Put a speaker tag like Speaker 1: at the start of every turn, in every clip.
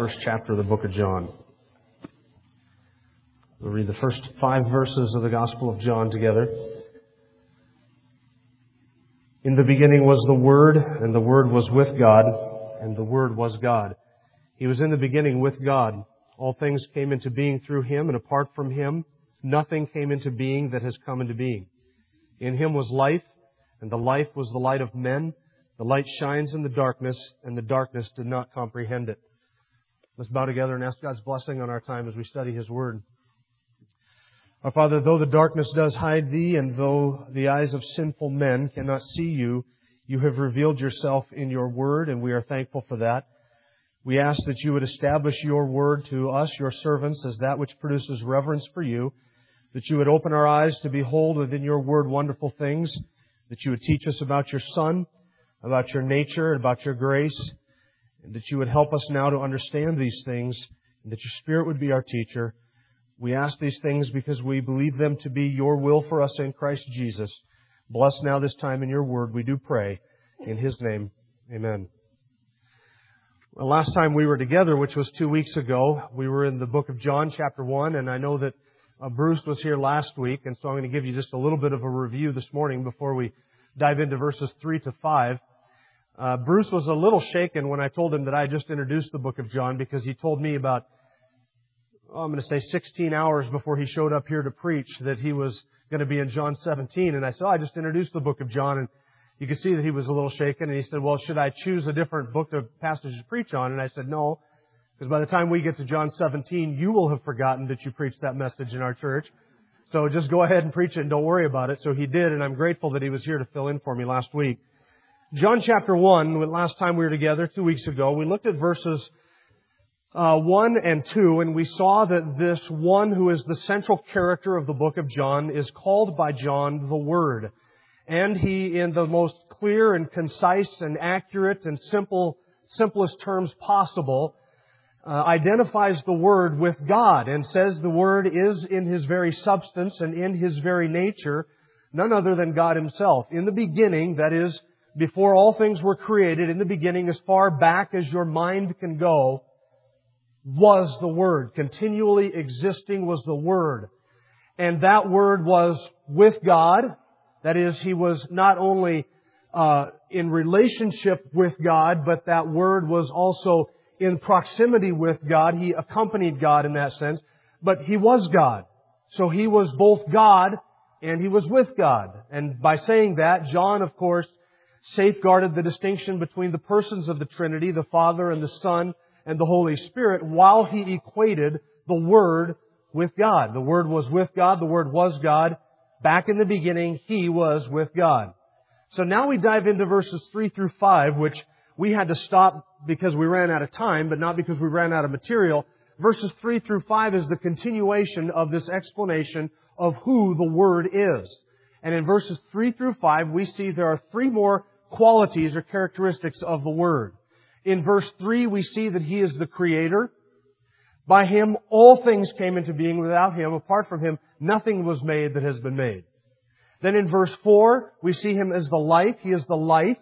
Speaker 1: first chapter of the book of John. We'll read the first five verses of the Gospel of John together. In the beginning was the Word, and the Word was with God, and the Word was God. He was in the beginning with God. All things came into being through Him, and apart from Him, nothing came into being that has come into being. In Him was life, and the life was the light of men. The light shines in the darkness, and the darkness did not comprehend it. Let's bow together and ask God's blessing on our time as we study His Word. Our Father, though the darkness does hide Thee, and though the eyes of sinful men cannot see You, You have revealed Yourself in Your Word, and we are thankful for that. We ask that You would establish Your Word to us, Your servants, as that which produces reverence for You, that You would open our eyes to behold within Your Word wonderful things, that You would teach us about Your Son, about Your nature, and about Your grace, and that You would help us now to understand these things, and that Your Spirit would be our teacher. We ask these things because we believe them to be Your will for us in Christ Jesus. Bless now this time in Your Word, we do pray. In His name, Amen. Well, last time we were together, which was two weeks ago, we were in the book of John, chapter 1, and I know that uh, Bruce was here last week, and so I'm going to give you just a little bit of a review this morning before we dive into verses 3 to 5. Uh, Bruce was a little shaken when I told him that I just introduced the book of John because he told me about, oh, I'm going to say 16 hours before he showed up here to preach that he was going to be in John 17. And I said, oh, I just introduced the book of John. And you could see that he was a little shaken. And he said, well, should I choose a different book to passage to preach on? And I said, no, because by the time we get to John 17, you will have forgotten that you preached that message in our church. So just go ahead and preach it and don't worry about it. So he did, and I'm grateful that he was here to fill in for me last week. John chapter 1, last time we were together, two weeks ago, we looked at verses uh, 1 and 2, and we saw that this one who is the central character of the book of John is called by John the Word. And he, in the most clear and concise and accurate and simple, simplest terms possible, uh, identifies the Word with God and says the Word is in His very substance and in His very nature none other than God Himself. In the beginning, that is, before all things were created, in the beginning, as far back as your mind can go, was the Word. Continually existing was the Word. And that Word was with God. That is, He was not only uh, in relationship with God, but that Word was also in proximity with God. He accompanied God in that sense. But He was God. So He was both God and He was with God. And by saying that, John, of course, safeguarded the distinction between the persons of the Trinity, the Father and the Son and the Holy Spirit, while he equated the Word with God. The Word was with God, the Word was God. Back in the beginning, He was with God. So now we dive into verses 3 through 5, which we had to stop because we ran out of time, but not because we ran out of material. Verses 3 through 5 is the continuation of this explanation of who the Word is. And in verses 3 through 5, we see there are three more qualities or characteristics of the Word. In verse 3, we see that He is the Creator. By Him, all things came into being. Without Him, apart from Him, nothing was made that has been made. Then in verse 4, we see Him as the life. He is the life.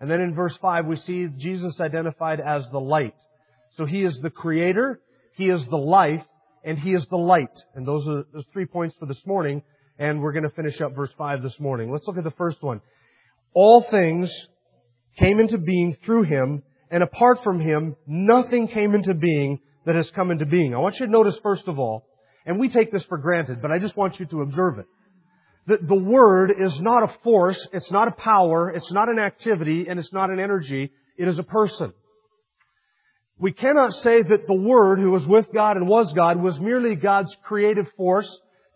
Speaker 1: And then in verse 5, we see Jesus identified as the light. So He is the Creator, He is the life, and He is the light. And those are the three points for this morning. And we're going to finish up verse 5 this morning. Let's look at the first one. All things came into being through Him, and apart from Him, nothing came into being that has come into being. I want you to notice first of all, and we take this for granted, but I just want you to observe it. That the Word is not a force, it's not a power, it's not an activity, and it's not an energy, it is a person. We cannot say that the Word, who was with God and was God, was merely God's creative force,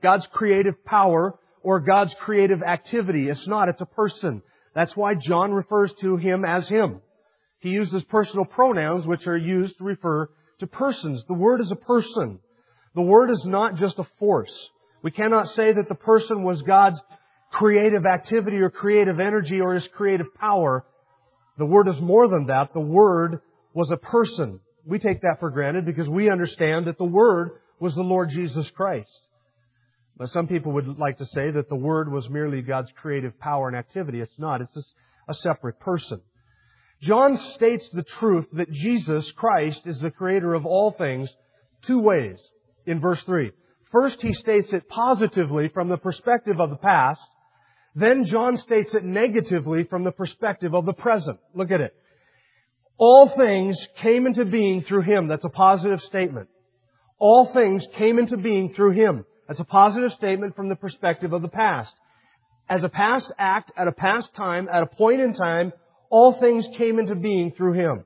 Speaker 1: God's creative power, or God's creative activity. It's not, it's a person. That's why John refers to him as him. He uses personal pronouns which are used to refer to persons. The Word is a person. The Word is not just a force. We cannot say that the person was God's creative activity or creative energy or His creative power. The Word is more than that. The Word was a person. We take that for granted because we understand that the Word was the Lord Jesus Christ. But some people would like to say that the Word was merely God's creative power and activity. It's not. It's a separate person. John states the truth that Jesus Christ is the creator of all things two ways in verse 3. First, he states it positively from the perspective of the past. Then John states it negatively from the perspective of the present. Look at it. All things came into being through him. That's a positive statement. All things came into being through him. That's a positive statement from the perspective of the past. As a past act, at a past time, at a point in time, all things came into being through him.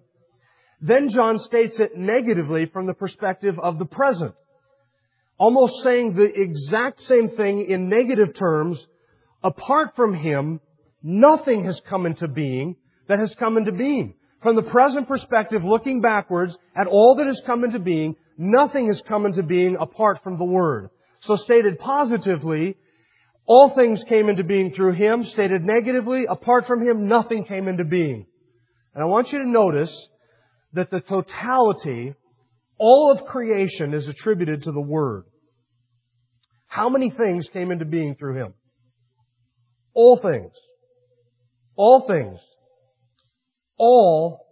Speaker 1: Then John states it negatively from the perspective of the present. Almost saying the exact same thing in negative terms. Apart from him, nothing has come into being that has come into being. From the present perspective, looking backwards at all that has come into being, nothing has come into being apart from the Word. So stated positively, all things came into being through Him. Stated negatively, apart from Him, nothing came into being. And I want you to notice that the totality, all of creation is attributed to the Word. How many things came into being through Him? All things. All things. All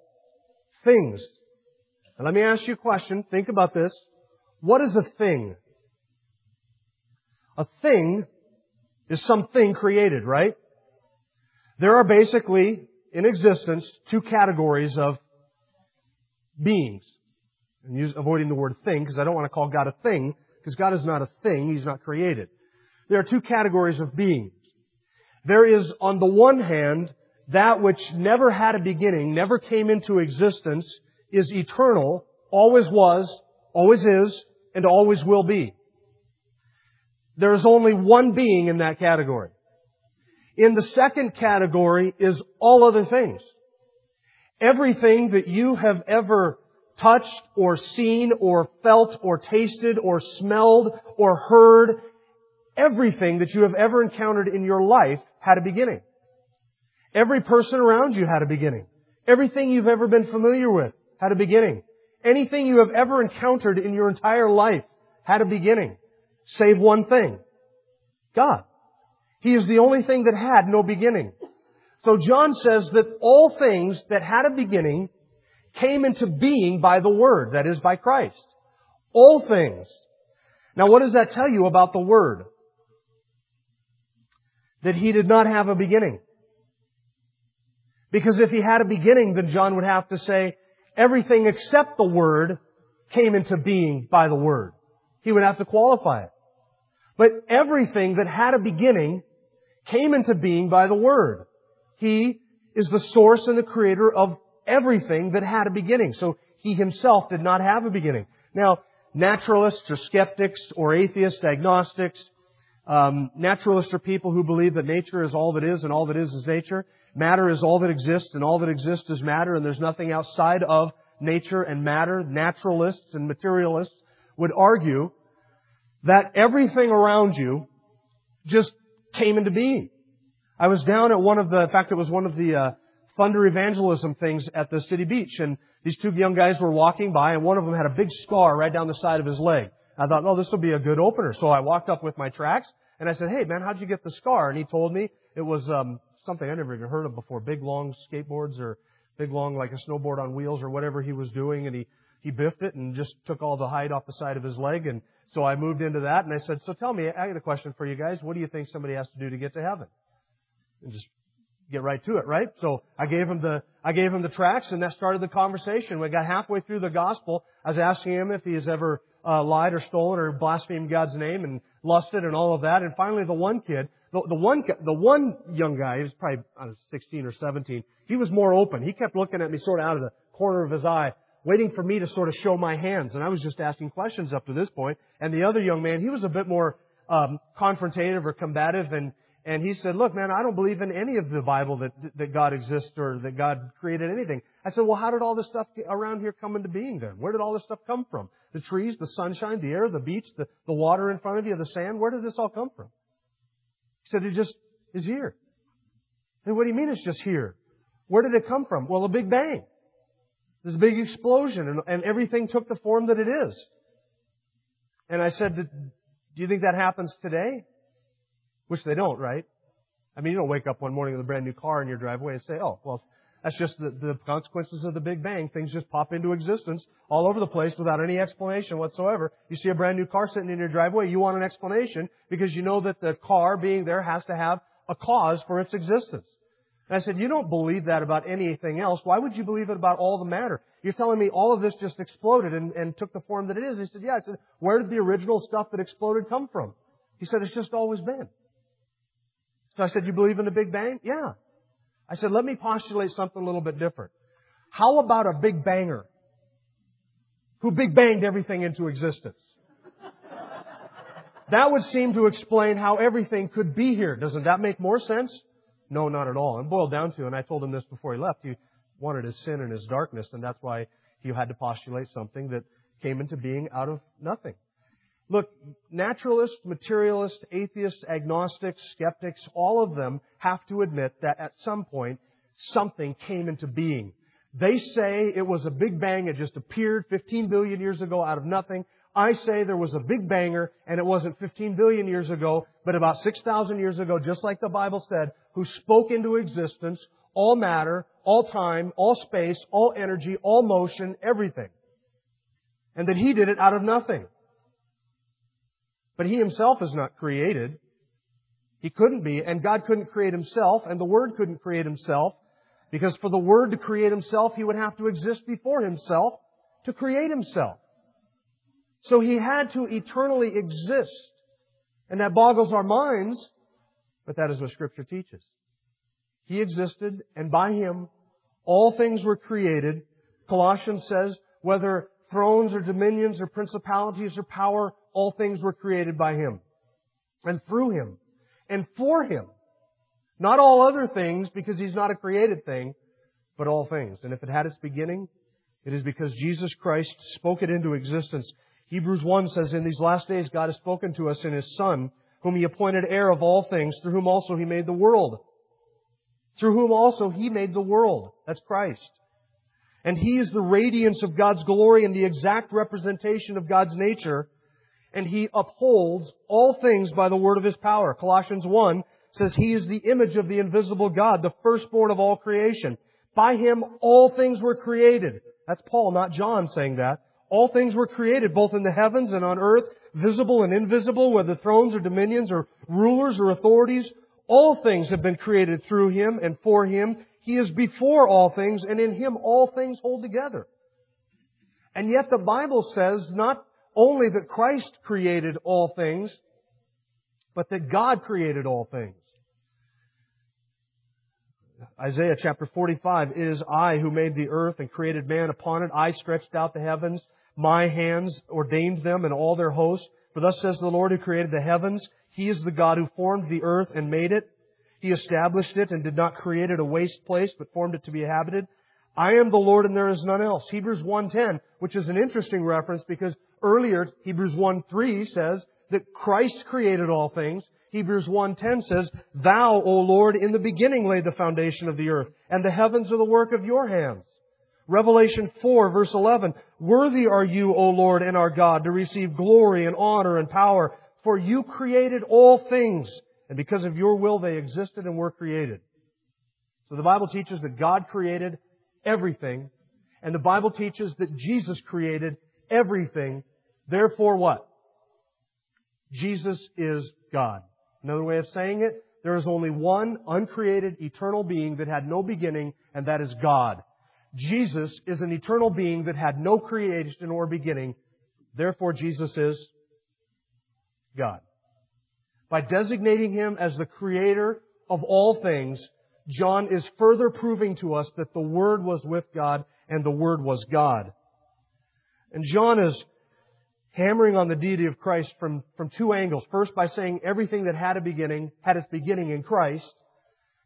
Speaker 1: things. And let me ask you a question. Think about this. What is a thing? A thing is something created, right? There are basically, in existence, two categories of beings. I'm avoiding the word thing because I don't want to call God a thing because God is not a thing. He's not created. There are two categories of beings. There is, on the one hand, that which never had a beginning, never came into existence, is eternal, always was, always is, and always will be. There is only one being in that category. In the second category is all other things. Everything that you have ever touched or seen or felt or tasted or smelled or heard, everything that you have ever encountered in your life had a beginning. Every person around you had a beginning. Everything you've ever been familiar with had a beginning. Anything you have ever encountered in your entire life had a beginning save one thing. God. He is the only thing that had no beginning. So John says that all things that had a beginning came into being by the Word, that is by Christ. All things. Now what does that tell you about the Word? That He did not have a beginning. Because if He had a beginning, then John would have to say, everything except the Word came into being by the Word. He would have to qualify it. But everything that had a beginning came into being by the Word. He is the source and the creator of everything that had a beginning. So He Himself did not have a beginning. Now, naturalists or skeptics or atheists, agnostics, um, naturalists are people who believe that nature is all that is and all that is is nature. Matter is all that exists and all that exists is matter and there's nothing outside of nature and matter. Naturalists and materialists would argue that everything around you just came into being. I was down at one of the, in fact, it was one of the uh, thunder evangelism things at the city beach, and these two young guys were walking by, and one of them had a big scar right down the side of his leg. I thought, oh, this will be a good opener. So I walked up with my tracks, and I said, hey, man, how'd you get the scar? And he told me it was um, something I never even heard of before, big long skateboards or big long like a snowboard on wheels or whatever he was doing, and he he biffed it and just took all the hide off the side of his leg and so I moved into that and I said, so tell me, I got a question for you guys. What do you think somebody has to do to get to heaven? And just get right to it, right? So I gave him the, I gave him the tracks and that started the conversation. We got halfway through the gospel. I was asking him if he has ever uh, lied or stolen or blasphemed God's name and lusted and all of that. And finally the one kid, the, the one, the one young guy, he was probably, I don't know, 16 or 17, he was more open. He kept looking at me sort of out of the corner of his eye waiting for me to sort of show my hands. And I was just asking questions up to this point. And the other young man, he was a bit more um, confrontative or combative, and and he said, look, man, I don't believe in any of the Bible that, that God exists or that God created anything. I said, well, how did all this stuff around here come into being then? Where did all this stuff come from? The trees, the sunshine, the air, the beach, the, the water in front of you, the sand, where did this all come from? He said, it just is here. And what do you mean it's just here? Where did it come from? Well, a big bang. There's a big explosion and, and everything took the form that it is. And I said, do you think that happens today? Which they don't, right? I mean, you don't wake up one morning with a brand new car in your driveway and say, oh, well, that's just the, the consequences of the Big Bang. Things just pop into existence all over the place without any explanation whatsoever. You see a brand new car sitting in your driveway, you want an explanation because you know that the car being there has to have a cause for its existence. And I said, you don't believe that about anything else. Why would you believe it about all the matter? You're telling me all of this just exploded and, and took the form that it is. He said, yeah. I said, where did the original stuff that exploded come from? He said, it's just always been. So I said, you believe in the Big Bang? Yeah. I said, let me postulate something a little bit different. How about a big banger who big banged everything into existence? That would seem to explain how everything could be here. Doesn't that make more sense? No, not at all. And boiled down to, and I told him this before he left, he wanted his sin and his darkness, and that's why he had to postulate something that came into being out of nothing. Look, naturalists, materialists, atheists, agnostics, skeptics, all of them have to admit that at some point something came into being. They say it was a big bang, it just appeared 15 billion years ago out of nothing. I say there was a big banger and it wasn't 15 billion years ago, but about 6,000 years ago, just like the Bible said, who spoke into existence all matter, all time, all space, all energy, all motion, everything. And that He did it out of nothing. But he himself is not created. He couldn't be, and God couldn't create himself, and the Word couldn't create himself, because for the Word to create himself, he would have to exist before himself to create himself. So he had to eternally exist. And that boggles our minds, but that is what Scripture teaches. He existed, and by him, all things were created. Colossians says, whether thrones or dominions or principalities or power, all things were created by Him. And through Him. And for Him. Not all other things because He's not a created thing, but all things. And if it had its beginning, it is because Jesus Christ spoke it into existence. Hebrews 1 says, In these last days God has spoken to us in His Son, whom He appointed heir of all things, through whom also He made the world. Through whom also He made the world. That's Christ. And He is the radiance of God's glory and the exact representation of God's nature, and he upholds all things by the word of his power. Colossians 1 says he is the image of the invisible God, the firstborn of all creation. By him all things were created. That's Paul, not John saying that. All things were created, both in the heavens and on earth, visible and invisible, whether thrones or dominions or rulers or authorities. All things have been created through him and for him. He is before all things, and in him all things hold together. And yet the Bible says not only that Christ created all things, but that God created all things. Isaiah chapter 45 is I who made the earth and created man upon it. I stretched out the heavens. My hands ordained them and all their hosts. For thus says the Lord who created the heavens. He is the God who formed the earth and made it. He established it and did not create it a waste place, but formed it to be inhabited. I am the Lord and there is none else. Hebrews 1.10, which is an interesting reference because earlier Hebrews 1.3 says that Christ created all things. Hebrews 1.10 says, Thou, O Lord, in the beginning laid the foundation of the earth, and the heavens are the work of your hands. Revelation 4 verse 11, Worthy are you, O Lord and our God, to receive glory and honor and power, for you created all things, and because of your will they existed and were created. So the Bible teaches that God created everything. And the Bible teaches that Jesus created everything. Therefore what? Jesus is God. Another way of saying it, there is only one uncreated eternal being that had no beginning, and that is God. Jesus is an eternal being that had no creation or beginning. Therefore, Jesus is God. By designating Him as the creator of all things, John is further proving to us that the Word was with God and the Word was God. And John is, hammering on the deity of Christ from, from two angles. First, by saying everything that had a beginning, had its beginning in Christ.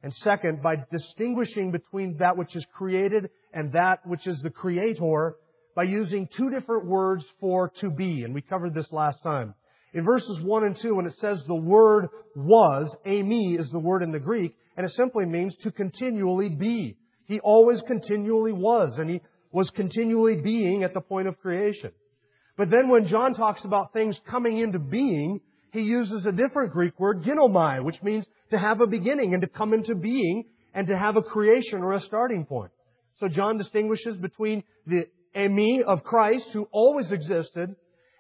Speaker 1: And second, by distinguishing between that which is created and that which is the creator by using two different words for to be. And we covered this last time. In verses 1 and 2, when it says the word was, eimi is the word in the Greek, and it simply means to continually be. He always continually was, and he was continually being at the point of creation. But then when John talks about things coming into being, he uses a different Greek word, ginomai, which means to have a beginning and to come into being and to have a creation or a starting point. So John distinguishes between the eimi of Christ, who always existed,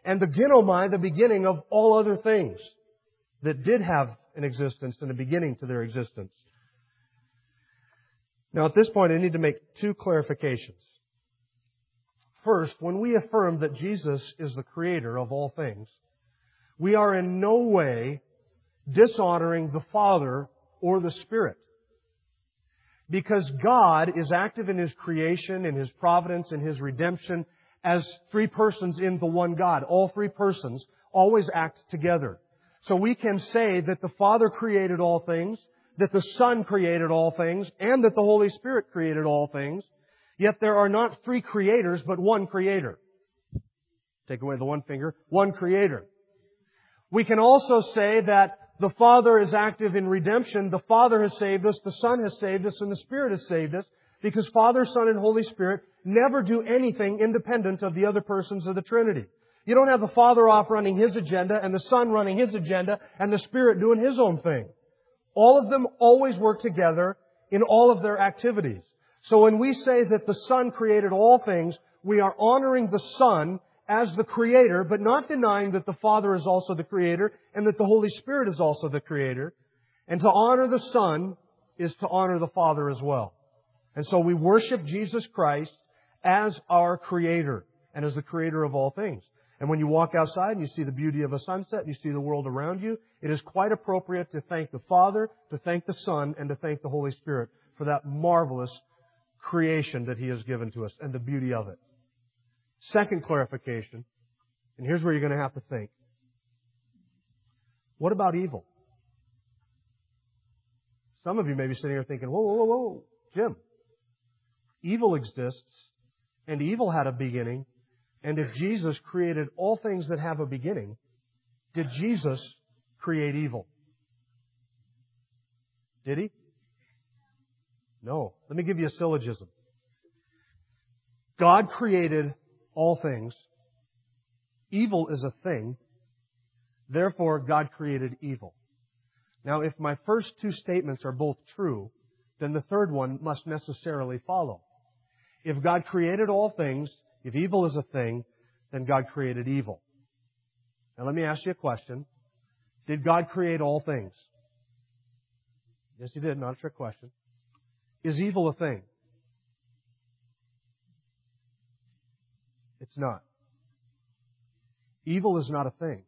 Speaker 1: and the ginomai, the beginning of all other things that did have an existence and a beginning to their existence. Now at this point I need to make two clarifications. First, when we affirm that Jesus is the creator of all things, we are in no way dishonoring the Father or the Spirit. Because God is active in His creation, in His providence, in His redemption, as three persons in the one God. All three persons always act together. So we can say that the Father created all things, that the Son created all things, and that the Holy Spirit created all things, Yet there are not three creators, but one creator. Take away the one finger. One creator. We can also say that the Father is active in redemption. The Father has saved us. The Son has saved us. And the Spirit has saved us. Because Father, Son, and Holy Spirit never do anything independent of the other persons of the Trinity. You don't have the Father off running His agenda and the Son running His agenda and the Spirit doing His own thing. All of them always work together in all of their activities. So when we say that the Son created all things, we are honoring the Son as the Creator, but not denying that the Father is also the Creator and that the Holy Spirit is also the Creator. And to honor the Son is to honor the Father as well. And so we worship Jesus Christ as our Creator and as the Creator of all things. And when you walk outside and you see the beauty of a sunset and you see the world around you, it is quite appropriate to thank the Father, to thank the Son, and to thank the Holy Spirit for that marvelous creation that He has given to us and the beauty of it. Second clarification, and here's where you're going to have to think. What about evil? Some of you may be sitting here thinking, whoa, whoa, whoa, whoa, Jim. Evil exists, and evil had a beginning, and if Jesus created all things that have a beginning, did Jesus create evil? Did he? No. Let me give you a syllogism. God created all things. Evil is a thing. Therefore, God created evil. Now, if my first two statements are both true, then the third one must necessarily follow. If God created all things, if evil is a thing, then God created evil. Now let me ask you a question. Did God create all things? Yes, He did. Not a trick question. Is evil a thing? It's not. Evil is not a thing.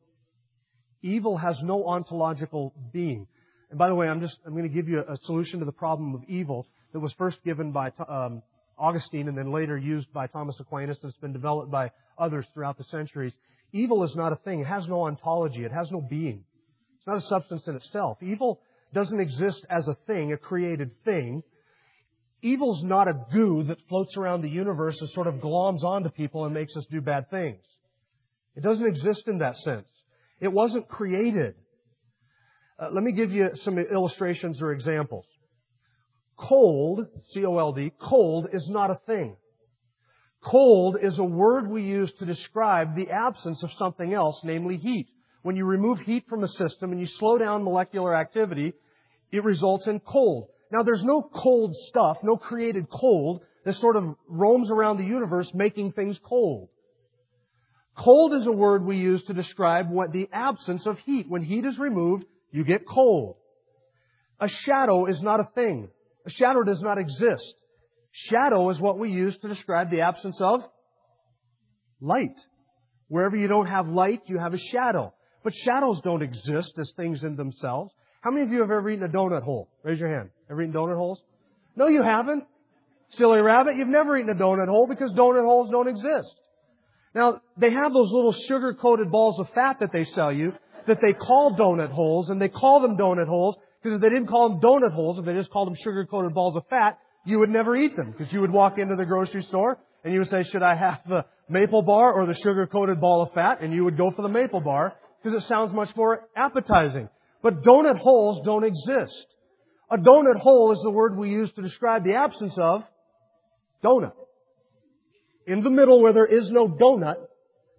Speaker 1: Evil has no ontological being. And by the way, I'm just, I'm going to give you a, solution to the problem of evil that was first given by um, Augustine and then later used by Thomas Aquinas and it's been developed by others throughout the centuries. Evil is not a thing. It has no ontology. It has no being. It's not a substance in itself. Evil doesn't exist as a thing, a created thing. Evil's not a goo that floats around the universe and sort of gloms onto people and makes us do bad things. It doesn't exist in that sense. It wasn't created. Uh, let me give you some illustrations or examples. Cold, C-O-L-D, cold is not a thing. Cold is a word we use to describe the absence of something else, namely heat. When you remove heat from a system and you slow down molecular activity, it results in cold. Now there's no cold stuff, no created cold that sort of roams around the universe making things cold. Cold is a word we use to describe what the absence of heat. When heat is removed, you get cold. A shadow is not a thing. A shadow does not exist. Shadow is what we use to describe the absence of light. Wherever you don't have light, you have a shadow. But shadows don't exist as things in themselves. How many of you have ever eaten a donut hole? Raise your hand. Ever eaten donut holes? No, you haven't. Silly rabbit, you've never eaten a donut hole because donut holes don't exist. Now, they have those little sugar-coated balls of fat that they sell you that they call donut holes, and they call them donut holes because if they didn't call them donut holes, if they just called them sugar-coated balls of fat, you would never eat them because you would walk into the grocery store and you would say, should I have the maple bar or the sugar-coated ball of fat? And you would go for the maple bar because it sounds much more appetizing. But donut holes don't exist. A donut hole is the word we use to describe the absence of donut. In the middle where there is no donut,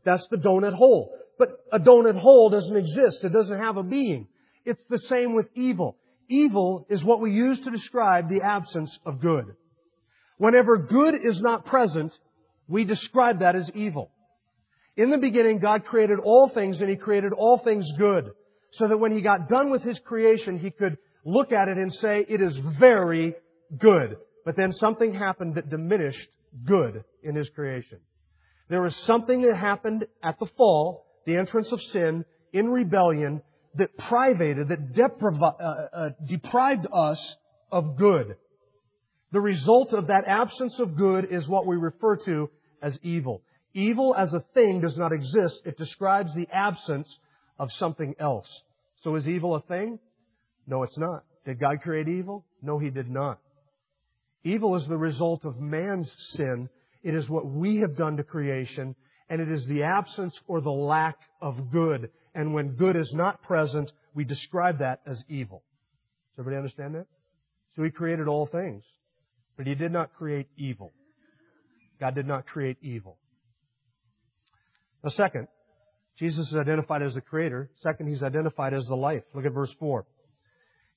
Speaker 1: that's the donut hole. But a donut hole doesn't exist. It doesn't have a being. It's the same with evil. Evil is what we use to describe the absence of good. Whenever good is not present, we describe that as evil. In the beginning, God created all things and He created all things good. So that when He got done with His creation, He could look at it and say, it is very good. But then something happened that diminished good in His creation. There was something that happened at the fall, the entrance of sin, in rebellion, that privated, that depriv- uh, uh, deprived us of good. The result of that absence of good is what we refer to as evil. Evil as a thing does not exist. It describes the absence of something else. So is evil a thing? No, it's not. Did God create evil? No, He did not. Evil is the result of man's sin. It is what we have done to creation, and it is the absence or the lack of good. And when good is not present, we describe that as evil. Does everybody understand that? So He created all things, but He did not create evil. God did not create evil. Now, second, Jesus is identified as the creator. Second, he's identified as the life. Look at verse 4.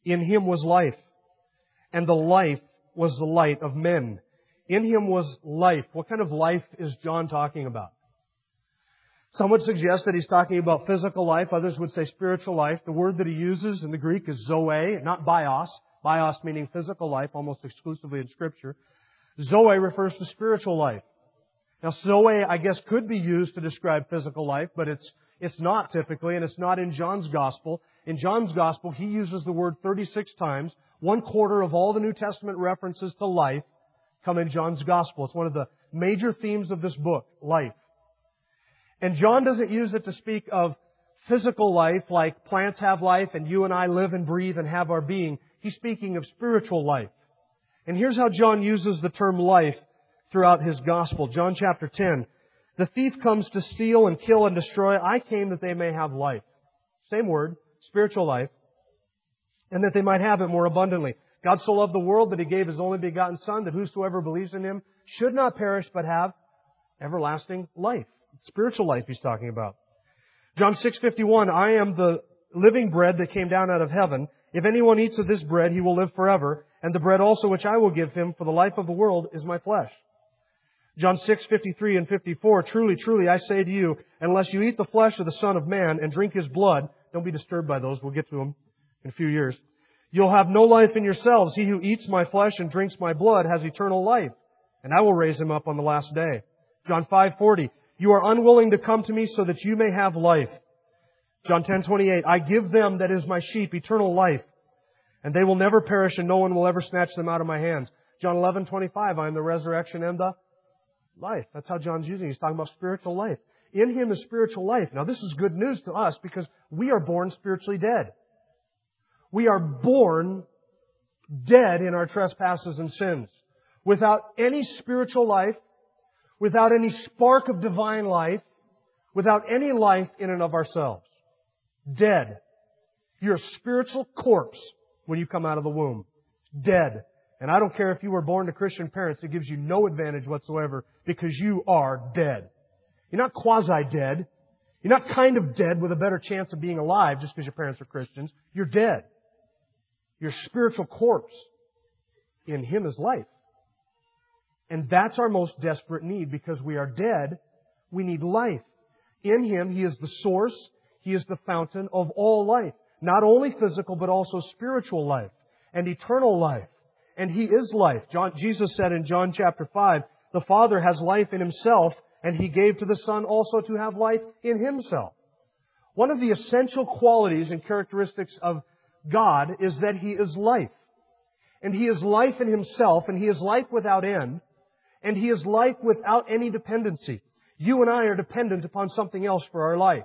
Speaker 1: In him was life, and the life was the light of men. In him was life. What kind of life is John talking about? Some would suggest that he's talking about physical life. Others would say spiritual life. The word that he uses in the Greek is zoe, not bios. Bios meaning physical life, almost exclusively in Scripture. Zoe refers to spiritual life. Now, Zoe, I guess, could be used to describe physical life, but it's, it's not typically, and it's not in John's Gospel. In John's Gospel, he uses the word 36 times. One quarter of all the New Testament references to life come in John's Gospel. It's one of the major themes of this book, life. And John doesn't use it to speak of physical life like plants have life and you and I live and breathe and have our being. He's speaking of spiritual life. And here's how John uses the term life throughout his gospel. John chapter 10. The thief comes to steal and kill and destroy. I came that they may have life. Same word, spiritual life. And that they might have it more abundantly. God so loved the world that He gave His only begotten Son that whosoever believes in Him should not perish but have everlasting life. Spiritual life He's talking about. John 6:51 I am the living bread that came down out of heaven. If anyone eats of this bread, he will live forever, and the bread also which I will give him for the life of the world is my flesh. John 6:53 and 54 Truly truly I say to you unless you eat the flesh of the son of man and drink his blood don't be disturbed by those we'll get to them in a few years you'll have no life in yourselves. He who eats my flesh and drinks my blood has eternal life and I will raise him up on the last day. John 5:40 You are unwilling to come to me so that you may have life. John 10:28 I give them that is my sheep eternal life and they will never perish and no one will ever snatch them out of my hands. John 11:25 I am the resurrection and the life. That's how John's using. it. He's talking about spiritual life. In him is spiritual life. Now this is good news to us because we are born spiritually dead. We are born dead in our trespasses and sins. Without any spiritual life, without any spark of divine life, without any life in and of ourselves. Dead. You're a spiritual corpse when you come out of the womb. Dead. And I don't care if you were born to Christian parents, it gives you no advantage whatsoever because you are dead. You're not quasi-dead. You're not kind of dead with a better chance of being alive just because your parents are Christians. You're dead. You're a spiritual corpse. In Him is life. And that's our most desperate need because we are dead. We need life. In Him, He is the source. He is the fountain of all life. Not only physical, but also spiritual life and eternal life and He is life. John, Jesus said in John chapter 5, the Father has life in Himself, and He gave to the Son also to have life in Himself. One of the essential qualities and characteristics of God is that He is life. And He is life in Himself, and He is life without end, and He is life without any dependency. You and I are dependent upon something else for our life.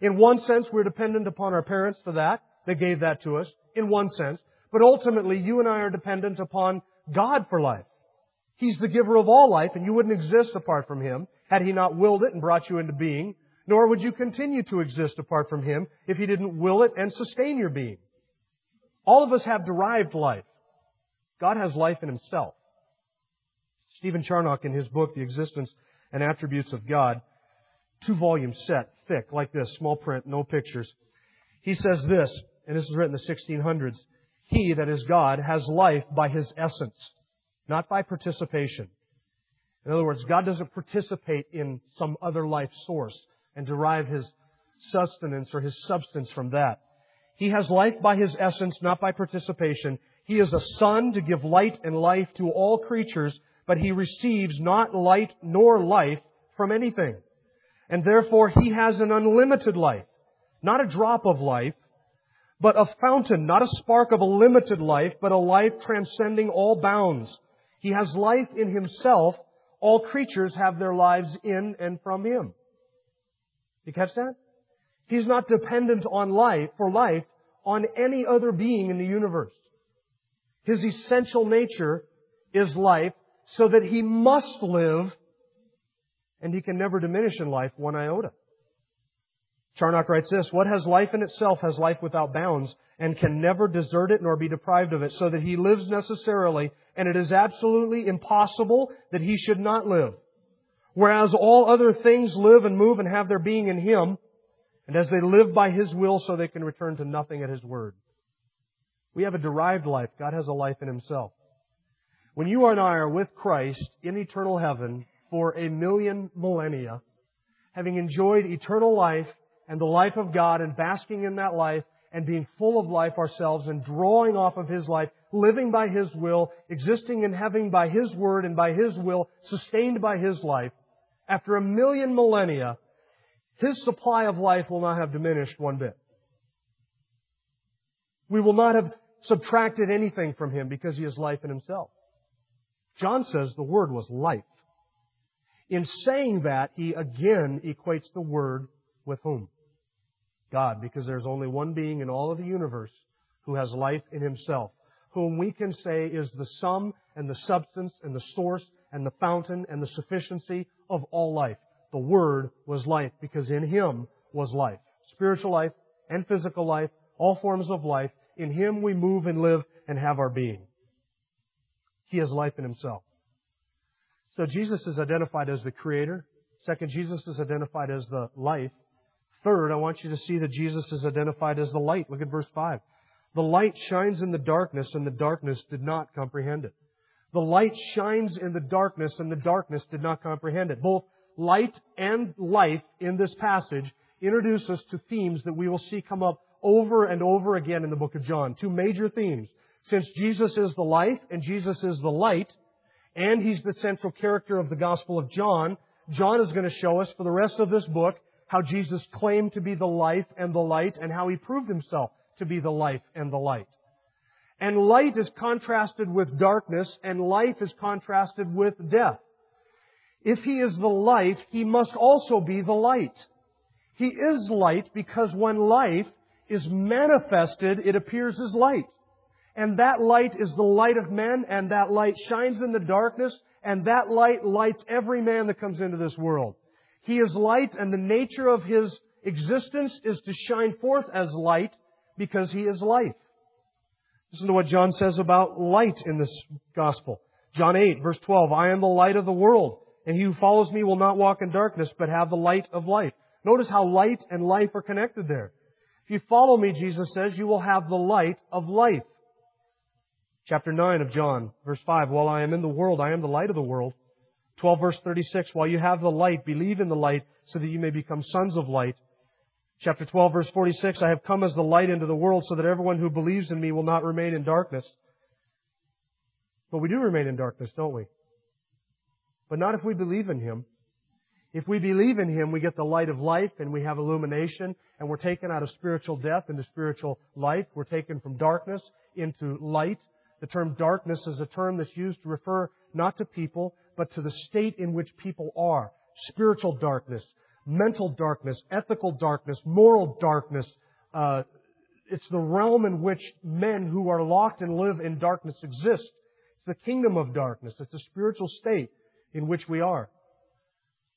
Speaker 1: In one sense, we're dependent upon our parents for that. They gave that to us, in one sense. But ultimately, you and I are dependent upon God for life. He's the giver of all life, and you wouldn't exist apart from Him had He not willed it and brought you into being, nor would you continue to exist apart from Him if He didn't will it and sustain your being. All of us have derived life. God has life in Himself. Stephen Charnock, in his book, The Existence and Attributes of God, two volume set, thick, like this, small print, no pictures. He says this, and this is written in the 1600s. He, that is God, has life by His essence, not by participation. In other words, God doesn't participate in some other life source and derive His sustenance or His substance from that. He has life by His essence, not by participation. He is a sun to give light and life to all creatures, but He receives not light nor life from anything. And therefore, He has an unlimited life. Not a drop of life, but a fountain, not a spark of a limited life, but a life transcending all bounds. He has life in Himself. All creatures have their lives in and from Him. You catch that? He's not dependent on life, for life, on any other being in the universe. His essential nature is life, so that He must live, and He can never diminish in life one iota. Charnock writes this, What has life in itself has life without bounds, and can never desert it nor be deprived of it, so that he lives necessarily, and it is absolutely impossible that he should not live. Whereas all other things live and move and have their being in him, and as they live by his will, so they can return to nothing at his word. We have a derived life. God has a life in himself. When you and I are with Christ in eternal heaven for a million millennia, having enjoyed eternal life and the life of God and basking in that life and being full of life ourselves and drawing off of His life, living by His will, existing in heaven by His word and by His will, sustained by His life, after a million millennia, His supply of life will not have diminished one bit. We will not have subtracted anything from Him because He is life in Himself. John says the Word was life. In saying that, he again equates the Word with whom? God, because there's only one being in all of the universe who has life in himself, whom we can say is the sum and the substance and the source and the fountain and the sufficiency of all life. The Word was life because in Him was life. Spiritual life and physical life, all forms of life. In Him we move and live and have our being. He has life in Himself. So Jesus is identified as the Creator. Second, Jesus is identified as the life. Third, I want you to see that Jesus is identified as the light. Look at verse 5. The light shines in the darkness, and the darkness did not comprehend it. The light shines in the darkness, and the darkness did not comprehend it. Both light and life in this passage introduce us to themes that we will see come up over and over again in the book of John. Two major themes. Since Jesus is the life and Jesus is the light, and He's the central character of the Gospel of John, John is going to show us for the rest of this book how Jesus claimed to be the life and the light, and how he proved himself to be the life and the light. And light is contrasted with darkness, and life is contrasted with death. If he is the light, he must also be the light. He is light because when life is manifested, it appears as light. And that light is the light of men, and that light shines in the darkness, and that light lights every man that comes into this world. He is light and the nature of His existence is to shine forth as light because He is life. Listen to what John says about light in this gospel. John 8 verse 12, I am the light of the world, and he who follows me will not walk in darkness, but have the light of life. Notice how light and life are connected there. If you follow me, Jesus says, you will have the light of life. Chapter 9 of John, verse 5, while I am in the world, I am the light of the world. 12 verse 36, while you have the light, believe in the light so that you may become sons of light. Chapter 12 verse 46, I have come as the light into the world so that everyone who believes in me will not remain in darkness. But we do remain in darkness, don't we? But not if we believe in Him. If we believe in Him, we get the light of life and we have illumination and we're taken out of spiritual death into spiritual life. We're taken from darkness into light. The term darkness is a term that's used to refer not to people, but to the state in which people are. spiritual darkness, mental darkness, ethical darkness, moral darkness. Uh, it's the realm in which men who are locked and live in darkness exist. It's the kingdom of darkness. It's a spiritual state in which we are.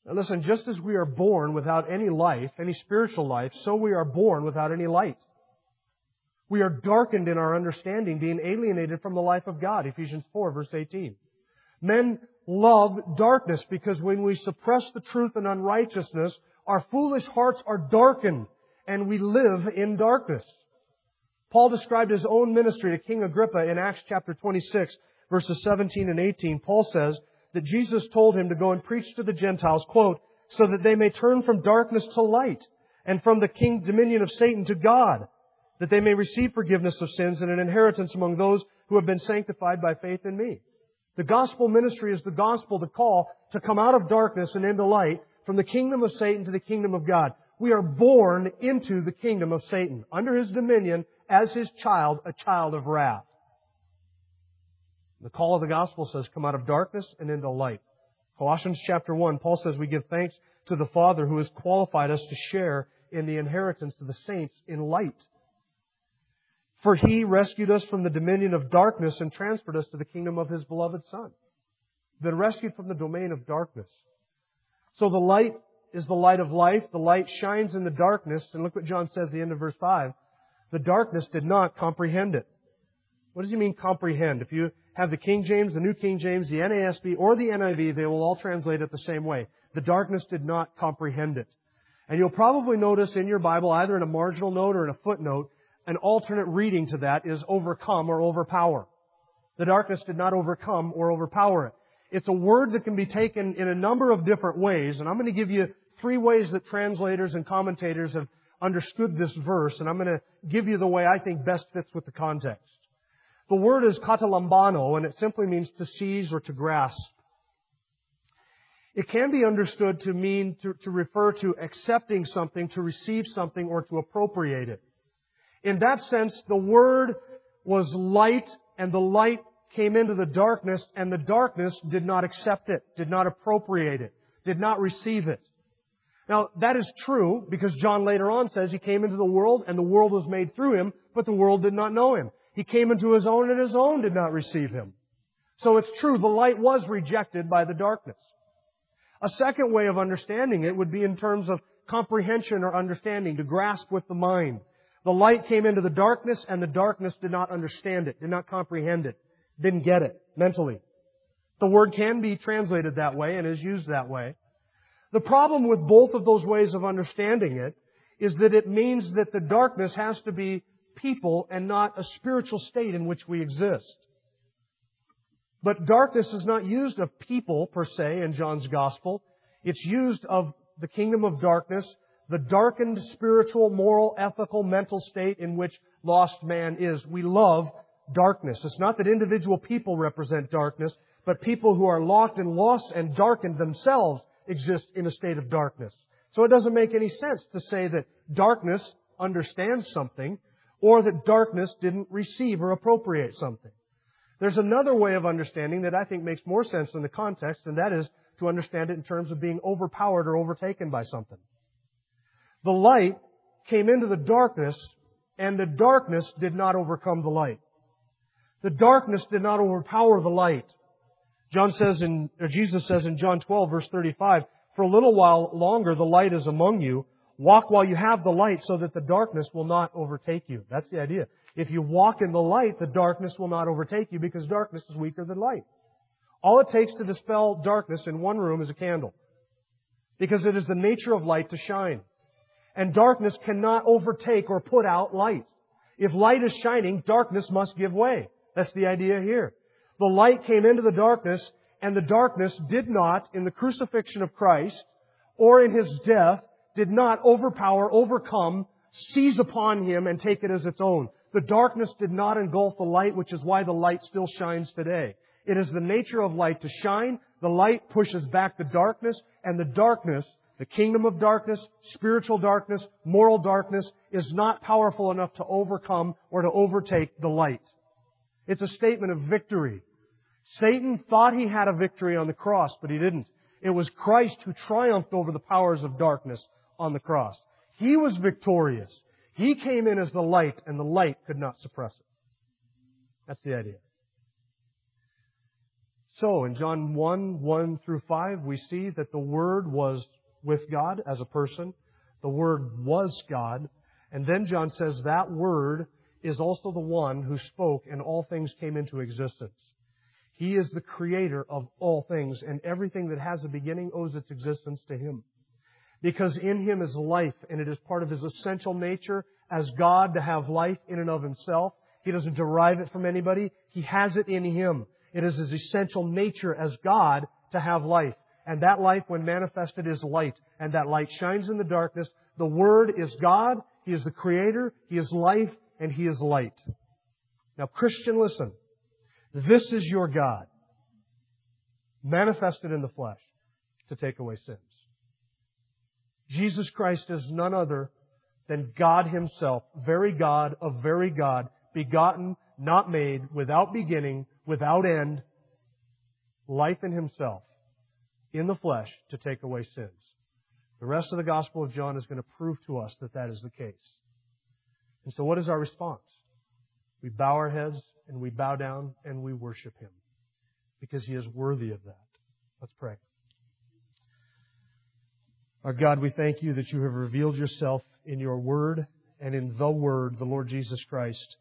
Speaker 1: Now listen, just as we are born without any life, any spiritual life, so we are born without any light. We are darkened in our understanding, being alienated from the life of God. Ephesians 4 verse 18. Men love darkness because when we suppress the truth and unrighteousness, our foolish hearts are darkened and we live in darkness. Paul described his own ministry to King Agrippa in Acts chapter 26 verses 17 and 18. Paul says, that Jesus told him to go and preach to the Gentiles, quote, so that they may turn from darkness to light and from the king dominion of Satan to God, that they may receive forgiveness of sins and an inheritance among those who have been sanctified by faith in me. The gospel ministry is the gospel to call to come out of darkness and into light from the kingdom of Satan to the kingdom of God. We are born into the kingdom of Satan, under his dominion, as his child, a child of wrath. The call of the gospel says, come out of darkness and into light. Colossians chapter 1, Paul says we give thanks to the Father who has qualified us to share in the inheritance of the saints in light. For he rescued us from the dominion of darkness and transferred us to the kingdom of his beloved Son. Been rescued from the domain of darkness. So the light is the light of life. The light shines in the darkness. And look what John says at the end of verse 5. The darkness did not comprehend it. What does he mean comprehend? If you have the King James, the New King James, the NASB, or the NIV, they will all translate it the same way. The darkness did not comprehend it. And you'll probably notice in your Bible, either in a marginal note or in a footnote, an alternate reading to that is overcome or overpower. The darkness did not overcome or overpower it. It's a word that can be taken in a number of different ways, and I'm going to give you three ways that translators and commentators have understood this verse, and I'm going to give you the way I think best fits with the context. The word is katalambano, and it simply means to seize or to grasp. It can be understood to mean, to, to refer to accepting something, to receive something, or to appropriate it. In that sense, the word was light, and the light came into the darkness, and the darkness did not accept it, did not appropriate it, did not receive it. Now, that is true because John later on says he came into the world and the world was made through him, but the world did not know him. He came into his own and his own did not receive him. So it's true, the light was rejected by the darkness. A second way of understanding it would be in terms of comprehension or understanding, to grasp with the mind. The light came into the darkness and the darkness did not understand it, did not comprehend it, didn't get it mentally. The word can be translated that way and is used that way. The problem with both of those ways of understanding it is that it means that the darkness has to be people and not a spiritual state in which we exist. But darkness is not used of people per se in John's gospel. It's used of the kingdom of darkness, the darkened spiritual, moral, ethical, mental state in which lost man is. We love darkness. It's not that individual people represent darkness, but people who are locked and lost and darkened themselves exist in a state of darkness. So it doesn't make any sense to say that darkness understands something or that darkness didn't receive or appropriate something. There's another way of understanding that I think makes more sense in the context, and that is to understand it in terms of being overpowered or overtaken by something. The light came into the darkness, and the darkness did not overcome the light. The darkness did not overpower the light. John says in, or Jesus says in John 12 verse 35, for a little while longer the light is among you. Walk while you have the light so that the darkness will not overtake you. That's the idea. If you walk in the light, the darkness will not overtake you because darkness is weaker than light. All it takes to dispel darkness in one room is a candle. Because it is the nature of light to shine. And darkness cannot overtake or put out light. If light is shining, darkness must give way. That's the idea here. The light came into the darkness, and the darkness did not, in the crucifixion of Christ, or in His death, did not overpower, overcome, seize upon him and take it as its own. The darkness did not engulf the light, which is why the light still shines today. It is the nature of light to shine. The light pushes back the darkness, and the darkness, the kingdom of darkness, spiritual darkness, moral darkness, is not powerful enough to overcome or to overtake the light. It's a statement of victory. Satan thought he had a victory on the cross, but he didn't. It was Christ who triumphed over the powers of darkness on the cross. He was victorious. He came in as the light, and the light could not suppress it. That's the idea. So, in John 1, 1 through 5, we see that the Word was with God as a person. The Word was God. And then John says that Word is also the one who spoke and all things came into existence. He is the creator of all things and everything that has a beginning owes its existence to Him. Because in Him is life and it is part of His essential nature as God to have life in and of Himself. He doesn't derive it from anybody. He has it in Him. It is His essential nature as God to have life. And that life, when manifested, is light. And that light shines in the darkness. The Word is God. He is the Creator. He is life and He is light. Now, Christian, listen. This is your God, manifested in the flesh to take away sins. Jesus Christ is none other than God Himself, very God of very God, begotten, not made, without beginning, without end, life in Himself, in the flesh, to take away sins. The rest of the Gospel of John is going to prove to us that that is the case. And so what is our response? We bow our heads and we bow down and we worship Him because He is worthy of that. Let's pray. Our God, we thank you that you have revealed yourself in your word and in the word, the Lord Jesus Christ.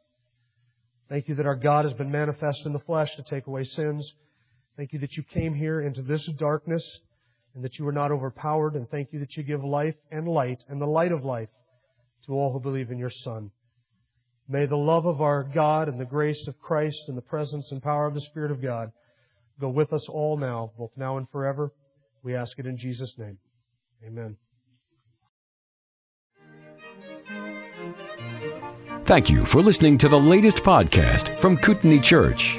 Speaker 1: Thank you that our God has been manifest in the flesh to take away sins. Thank you that you came here into this darkness and that you were not overpowered. And thank you that you give life and light and the light of life to all who believe in your Son. May the love of our God and the grace of Christ and the presence and power of the Spirit of God go with us all now, both now and forever. We ask it in Jesus' name. Amen.
Speaker 2: Thank you for listening to the latest podcast from Kootenai Church.